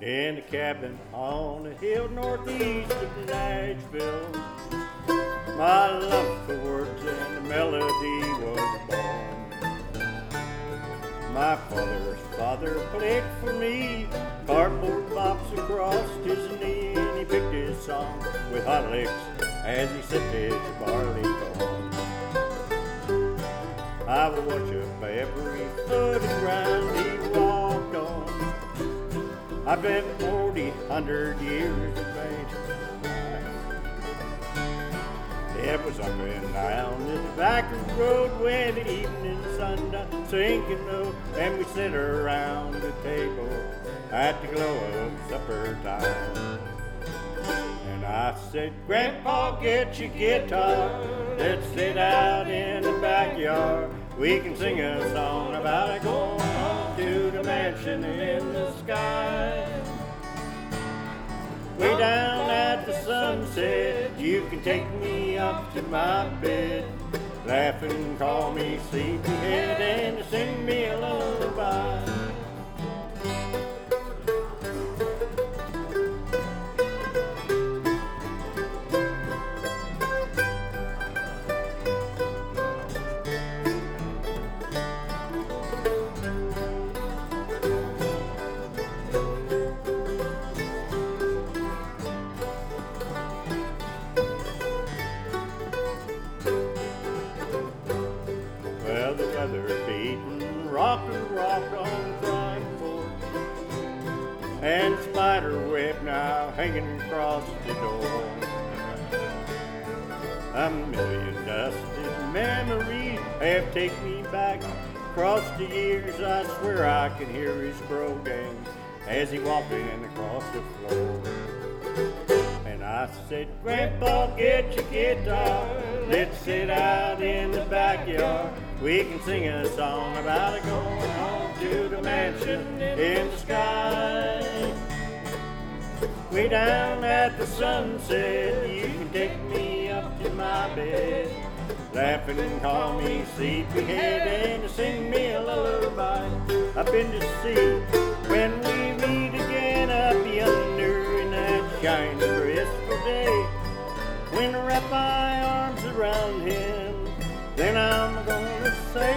in a cabin on a hill northeast of Nashville. My love for words and the melody was born. My father's father played for me, cardboard box across his knee, and he picked his song with hot licks as he sipped his barley corn. I would watch up every foot of ground he walked on. I bet forty hundred years of age. It was up and down the back road when the evening sun done sinking low, and we sit around the table at the glow of supper time. And I said, Grandpa, get your guitar. Let's sit out in the backyard. We can sing a song about home mansion in the sky. Way down at the sunset, you can take me up to my bed. Laugh and call me sleepyhead and sing me a lullaby. Well, the weather beaten, rock and rock on crying for, and spider web now hanging across the door. A million dusted memories have taken me back across the years. I swear I can hear his brogan as he walking across the floor. I said, Grandpa, get your guitar. Let's sit out in the backyard. We can sing a song about it going home to the mansion in the sky. Way down at the sunset, you can take me up to my bed. Laughing and call me sleepyhead and sing me a lullaby. I've been to sea when we meet again up yonder in that shining. When I wrap my arms around him, then I'm gonna say.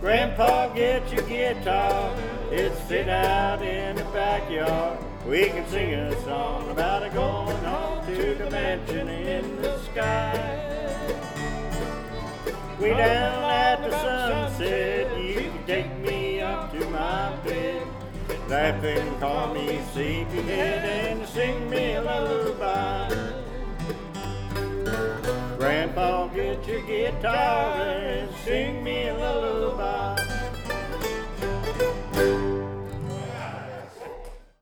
Grandpa, get your guitar. Let's sit out in the backyard. We can sing a song about a going home to the mansion in the sky. We down Laugh and call me sleepyhead and sing me a lullaby. Grandpa, get your guitar and sing me a lullaby.